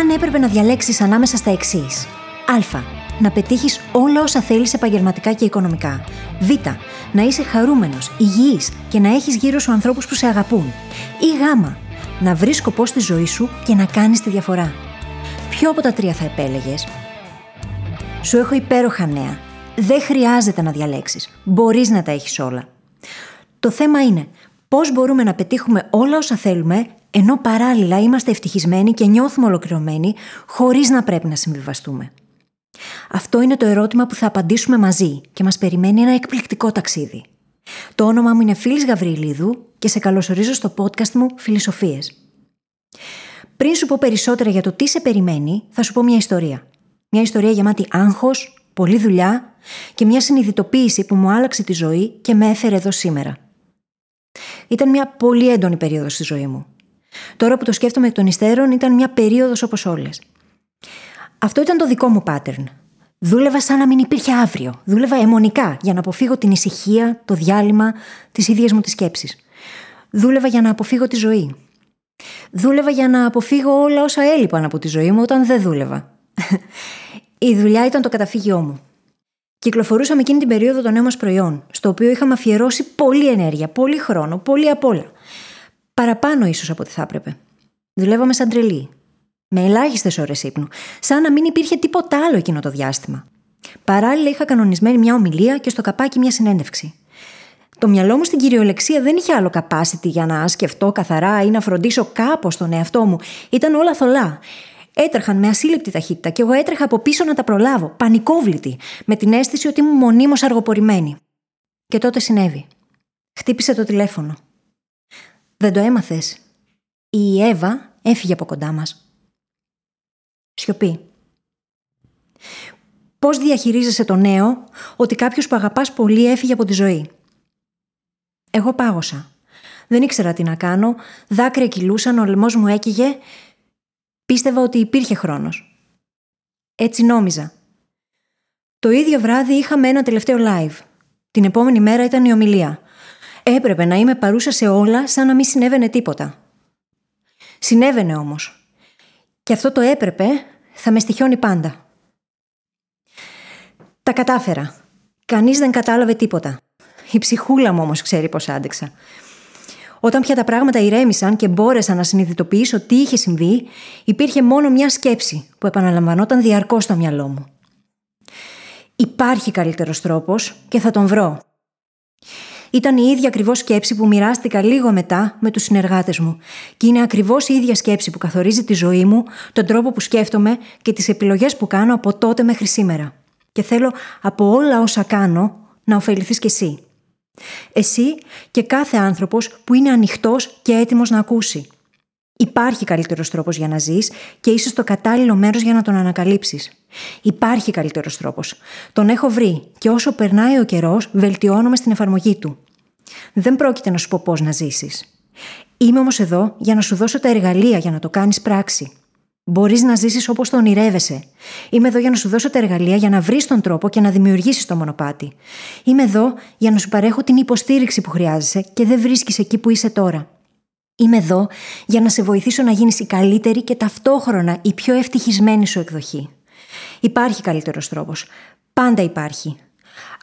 Αν έπρεπε να διαλέξεις ανάμεσα στα εξής. Α. Να πετύχεις όλα όσα θέλεις επαγγελματικά και οικονομικά. Β. Να είσαι χαρούμενος, υγιής και να έχεις γύρω σου ανθρώπους που σε αγαπούν. Ή Γ. Να βρεις σκοπό στη ζωή σου και να κάνεις τη διαφορά. Ποιο από τα τρία θα επέλεγες; Σου έχω υπέροχα νέα. Δεν χρειάζεται να διαλέξεις. Μπορείς να τα έχεις όλα. Το θέμα είναι πώς μπορούμε να πετύχουμε όλα όσα θέλουμε, ενώ παράλληλα είμαστε ευτυχισμένοι και νιώθουμε ολοκληρωμένοι, χωρίς να πρέπει να συμβιβαστούμε. Αυτό είναι το ερώτημα που θα απαντήσουμε μαζί και μας περιμένει ένα εκπληκτικό ταξίδι. Το όνομά μου είναι Φίλης Γαβριλίδου και σε καλωσορίζω στο podcast μου Φιλισοφίε. Πριν σου πω περισσότερα για το τι σε περιμένει, θα σου πω μια ιστορία. Μια ιστορία γεμάτη άγχος, πολλή δουλειά και μια συνειδητοποίηση που μου άλλαξε τη ζωή και με έφερε εδώ σήμερα. Ήταν μια πολύ έντονη περίοδος στη ζωή μου. Τώρα που το σκέφτομαι εκ των υστέρων, ήταν μια περίοδος όπως όλες. Αυτό ήταν το δικό μου pattern. Δούλευα σαν να μην υπήρχε αύριο. Δούλευα αιμονικά για να αποφύγω την ησυχία, το διάλειμμα, τις ίδιες μου τις σκέψεις. Δούλευα για να αποφύγω τη ζωή. Δούλευα για να αποφύγω όλα όσα έλειπαν από τη ζωή μου όταν δεν δούλευα. Η δουλειά ήταν το καταφύγιό μου. Κυκλοφορούσαμε εκείνη την περίοδο το νέο μας προϊόν, στο οποίο είχαμε αφιερώσει πολλή ενέργεια, πολύ χρόνο, πολύ απ' όλα. Παραπάνω ίσως από ό,τι θα έπρεπε. Δουλεύαμε σαν τρελή. Με ελάχιστες ώρες ύπνου, σαν να μην υπήρχε τίποτα άλλο εκείνο το διάστημα. Παράλληλα, είχα κανονισμένη μια ομιλία και στο καπάκι μια συνέντευξη. Το μυαλό μου στην κυριολεξία δεν είχε άλλο capacity για να σκεφτώ καθαρά ή να φροντίσω κάπως τον εαυτό μου. Ήταν όλα θολά. Έτρεχαν με ασύλληπτη ταχύτητα και εγώ έτρεχα από πίσω να τα προλάβω, πανικόβλητη, με την αίσθηση ότι ήμουν μονίμως αργοπορημένη. Και τότε συνέβη. Χτύπησε το τηλέφωνο. Δεν το έμαθες. Η Εύα έφυγε από κοντά μας. Σιωπή. Πώς διαχειρίζεσαι το νέο ότι κάποιος που αγαπάς πολύ έφυγε από τη ζωή; Εγώ πάγωσα. Δεν ήξερα τι να κάνω, δάκρυα κυλούσαν, ο λαιμό μου έκυγε Πίστευα ότι υπήρχε χρόνος. Έτσι νόμιζα. Το ίδιο βράδυ είχαμε ένα τελευταίο live. Την επόμενη μέρα ήταν η ομιλία. Έπρεπε να είμαι παρούσα σε όλα σαν να μην συνέβαινε τίποτα. Συνέβαινε όμως. Και αυτό το έπρεπε θα με στοιχιώνει πάντα. Τα κατάφερα. Κανείς δεν κατάλαβε τίποτα. Η ψυχούλα μου όμως ξέρει πώς άντεξα. Όταν πια τα πράγματα ηρέμησαν και μπόρεσα να συνειδητοποιήσω τι είχε συμβεί, υπήρχε μόνο μια σκέψη που επαναλαμβανόταν διαρκώς στο μυαλό μου. Υπάρχει καλύτερος τρόπος και θα τον βρω. Ήταν η ίδια ακριβώς σκέψη που μοιράστηκα λίγο μετά με τους συνεργάτες μου, και είναι ακριβώς η ίδια σκέψη που καθορίζει τη ζωή μου, τον τρόπο που σκέφτομαι και τις επιλογές που κάνω από τότε μέχρι σήμερα. Και θέλω από όλα όσα κάνω να ωφεληθείς κι εσύ. Εσύ και κάθε άνθρωπος που είναι ανοιχτός και έτοιμος να ακούσει. Υπάρχει καλύτερος τρόπος για να ζεις και είσαι το κατάλληλο μέρος για να τον ανακαλύψεις. Υπάρχει καλύτερος τρόπος. Τον έχω βρει και όσο περνάει ο καιρός, βελτιώνομαι στην εφαρμογή του. Δεν πρόκειται να σου πω πώς να ζήσεις. Είμαι όμως εδώ για να σου δώσω τα εργαλεία για να το κάνεις πράξη. Μπορείς να ζήσεις όπως το ονειρεύεσαι. Είμαι εδώ για να σου δώσω τα εργαλεία για να βρεις τον τρόπο και να δημιουργήσεις το μονοπάτι. Είμαι εδώ για να σου παρέχω την υποστήριξη που χρειάζεσαι και δεν βρίσκεις εκεί που είσαι τώρα. Είμαι εδώ για να σε βοηθήσω να γίνεις η καλύτερη και ταυτόχρονα η πιο ευτυχισμένη σου εκδοχή. Υπάρχει καλύτερος τρόπος. Πάντα υπάρχει.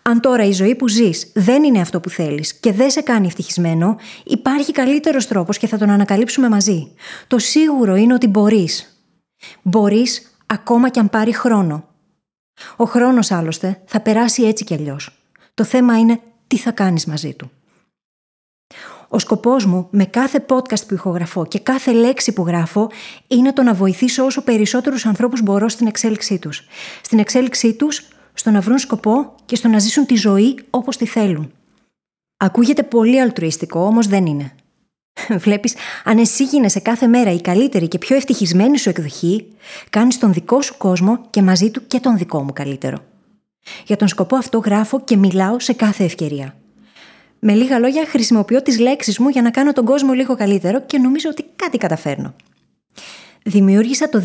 Αν τώρα η ζωή που ζεις δεν είναι αυτό που θέλεις και δεν σε κάνει ευτυχισμένο, υπάρχει καλύτερος τρόπος και θα τον ανακαλύψουμε μαζί. Το σίγουρο είναι ότι μπορείς. Μπορείς ακόμα κι αν πάρει χρόνο. Ο χρόνος άλλωστε θα περάσει έτσι κι αλλιώς. Το θέμα είναι τι θα κάνεις μαζί του. Ο σκοπός μου με κάθε podcast που ηχογραφώ και κάθε λέξη που γράφω είναι το να βοηθήσω όσο περισσότερους ανθρώπους μπορώ στην εξέλιξή τους. Στην εξέλιξή τους, στο να βρουν σκοπό και στο να ζήσουν τη ζωή όπως τη θέλουν. Ακούγεται πολύ αλτρουιστικό, όμως δεν είναι. Βλέπεις, αν εσύ γίνεσαι κάθε μέρα η καλύτερη και πιο ευτυχισμένη σου εκδοχή, κάνεις τον δικό σου κόσμο και μαζί του και τον δικό μου καλύτερο. Για τον σκοπό αυτό γράφω και μιλάω σε κάθε ευκαιρία. Με λίγα λόγια, χρησιμοποιώ τις λέξεις μου για να κάνω τον κόσμο λίγο καλύτερο και νομίζω ότι κάτι καταφέρνω. Δημιούργησα το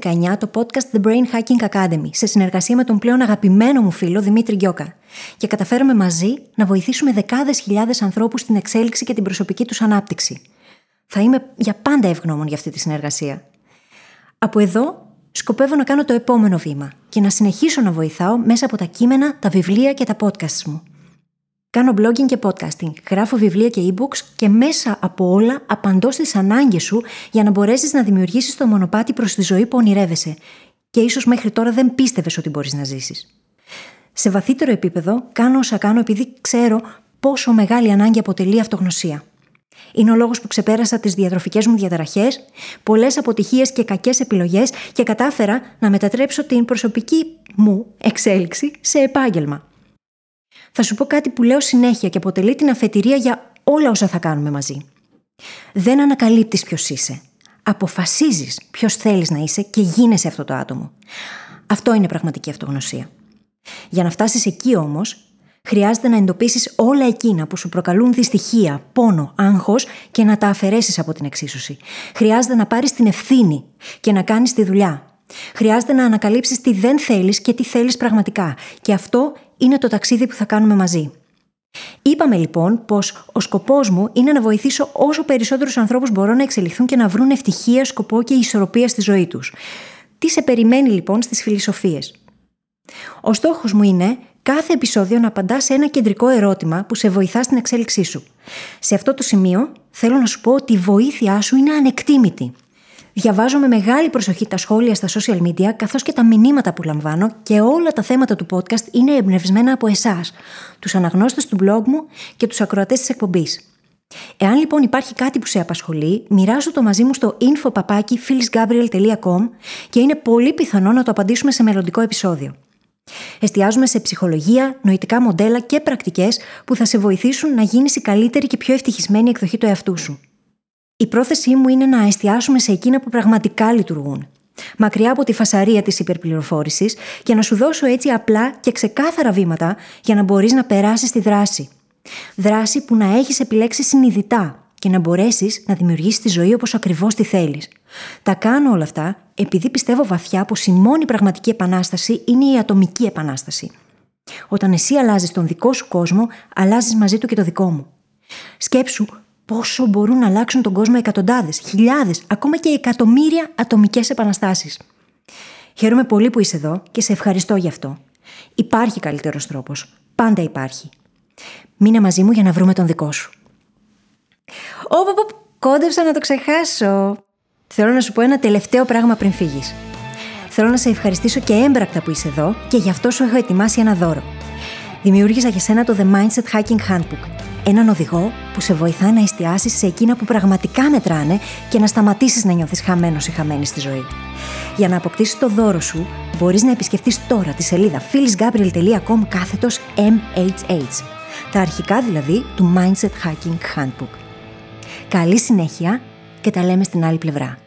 2019 το podcast The Brain Hacking Academy σε συνεργασία με τον πλέον αγαπημένο μου φίλο Δημήτρη Γκιόκα και καταφέραμε μαζί να βοηθήσουμε δεκάδες χιλιάδες ανθρώπους στην εξέλιξη και την προσωπική τους ανάπτυξη. Θα είμαι για πάντα ευγνώμων για αυτή τη συνεργασία. Από εδώ σκοπεύω να κάνω το επόμενο βήμα και να συνεχίσω να βοηθάω μέσα από τα κείμενα, τα βιβλία και τα podcasts μου. Κάνω blogging και podcasting, γράφω βιβλία και e-books και μέσα από όλα απαντώ στις ανάγκες σου για να μπορέσεις να δημιουργήσεις το μονοπάτι προς τη ζωή που ονειρεύεσαι και ίσως μέχρι τώρα δεν πίστευες ότι μπορείς να ζήσεις. Σε βαθύτερο επίπεδο κάνω όσα κάνω επειδή ξέρω πόσο μεγάλη ανάγκη αποτελεί αυτογνωσία. Είναι ο λόγος που ξεπέρασα τις διατροφικές μου διαταραχές, πολλές αποτυχίες και κακές επιλογές και κατάφερα να μετατρέψω την προσωπική μου εξέλιξη σε επάγγελμα. Θα σου πω κάτι που λέω συνέχεια και αποτελεί την αφετηρία για όλα όσα θα κάνουμε μαζί. Δεν ανακαλύπτεις ποιος είσαι. Αποφασίζεις ποιος θέλεις να είσαι και γίνεσαι αυτό το άτομο. Αυτό είναι πραγματική αυτογνωσία. Για να φτάσεις εκεί όμως, χρειάζεται να εντοπίσεις όλα εκείνα που σου προκαλούν δυστυχία, πόνο, άγχος και να τα αφαιρέσεις από την εξίσωση. Χρειάζεται να πάρεις την ευθύνη και να κάνεις τη δουλειά. Χρειάζεται να ανακαλύψεις τι δεν θέλεις και τι θέλεις πραγματικά. Και αυτό είναι το ταξίδι που θα κάνουμε μαζί. Είπαμε λοιπόν πως ο σκοπός μου είναι να βοηθήσω όσο περισσότερους ανθρώπους μπορώ να εξελιχθούν και να βρουν ευτυχία, σκοπό και ισορροπία στη ζωή τους. Τι σε περιμένει λοιπόν στις φιλοσοφίες; Ο στόχος μου είναι κάθε επεισόδιο να απαντά σε ένα κεντρικό ερώτημα που σε βοηθά στην εξέλιξή σου. Σε αυτό το σημείο θέλω να σου πω ότι η βοήθειά σου είναι ανεκτήμητη. Διαβάζω με μεγάλη προσοχή τα σχόλια στα social media καθώς και τα μηνύματα που λαμβάνω και όλα τα θέματα του podcast είναι εμπνευσμένα από εσάς, τους αναγνώστες του blog μου και τους ακροατές της εκπομπής. Εάν λοιπόν υπάρχει κάτι που σε απασχολεί, μοιράζω το μαζί μου στο info.phyllisgabriel.com και είναι πολύ πιθανό να το απαντήσουμε σε μελλοντικό επεισόδιο. Εστιάζουμε σε ψυχολογία, νοητικά μοντέλα και πρακτικές που θα σε βοηθήσουν να γίνεις η καλύτερη και πιο ευτυχισμένη εκδοχή του εαυτού σου. Η πρόθεσή μου είναι να εστιάσουμε σε εκείνα που πραγματικά λειτουργούν. Μακριά από τη φασαρία της υπερπληροφόρησης και να σου δώσω έτσι απλά και ξεκάθαρα βήματα για να μπορείς να περάσεις τη δράση. Δράση που να έχεις επιλέξει συνειδητά και να μπορέσεις να δημιουργήσεις τη ζωή όπως ακριβώς τη θέλεις. Τα κάνω όλα αυτά επειδή πιστεύω βαθιά πως η μόνη πραγματική επανάσταση είναι η ατομική επανάσταση. Όταν εσύ αλλάζεις τον δικό σου κόσμο, αλλάζεις μαζί του και το δικό μου. Σκέψου πόσο μπορούν να αλλάξουν τον κόσμο εκατοντάδες, χιλιάδες, ακόμα και εκατομμύρια ατομικές επαναστάσεις. Χαίρομαι πολύ που είσαι εδώ και σε ευχαριστώ γι' αυτό. Υπάρχει καλύτερος τρόπος. Πάντα υπάρχει. Μείνε μαζί μου για να βρούμε τον δικό σου. Ωπ, κόντεψα να το ξεχάσω. Θέλω να σου πω ένα τελευταίο πράγμα πριν φύγεις. Θέλω να σε ευχαριστήσω και έμπρακτα που είσαι εδώ και γι' αυτό σου έχω ετοιμάσει ένα δώρο. Δημιούργησα για σένα το The Mindset Hacking Handbook. Έναν οδηγό που σε βοηθά να εστιάσεις σε εκείνα που πραγματικά μετράνε και να σταματήσεις να νιώθεις χαμένος ή χαμένη στη ζωή. Για να αποκτήσεις το δώρο σου, μπορείς να επισκεφτείς τώρα τη σελίδα phyllisgabriel.com κάθετος MHH. Τα αρχικά δηλαδή του Mindset Hacking Handbook. Καλή συνέχεια και τα λέμε στην άλλη πλευρά.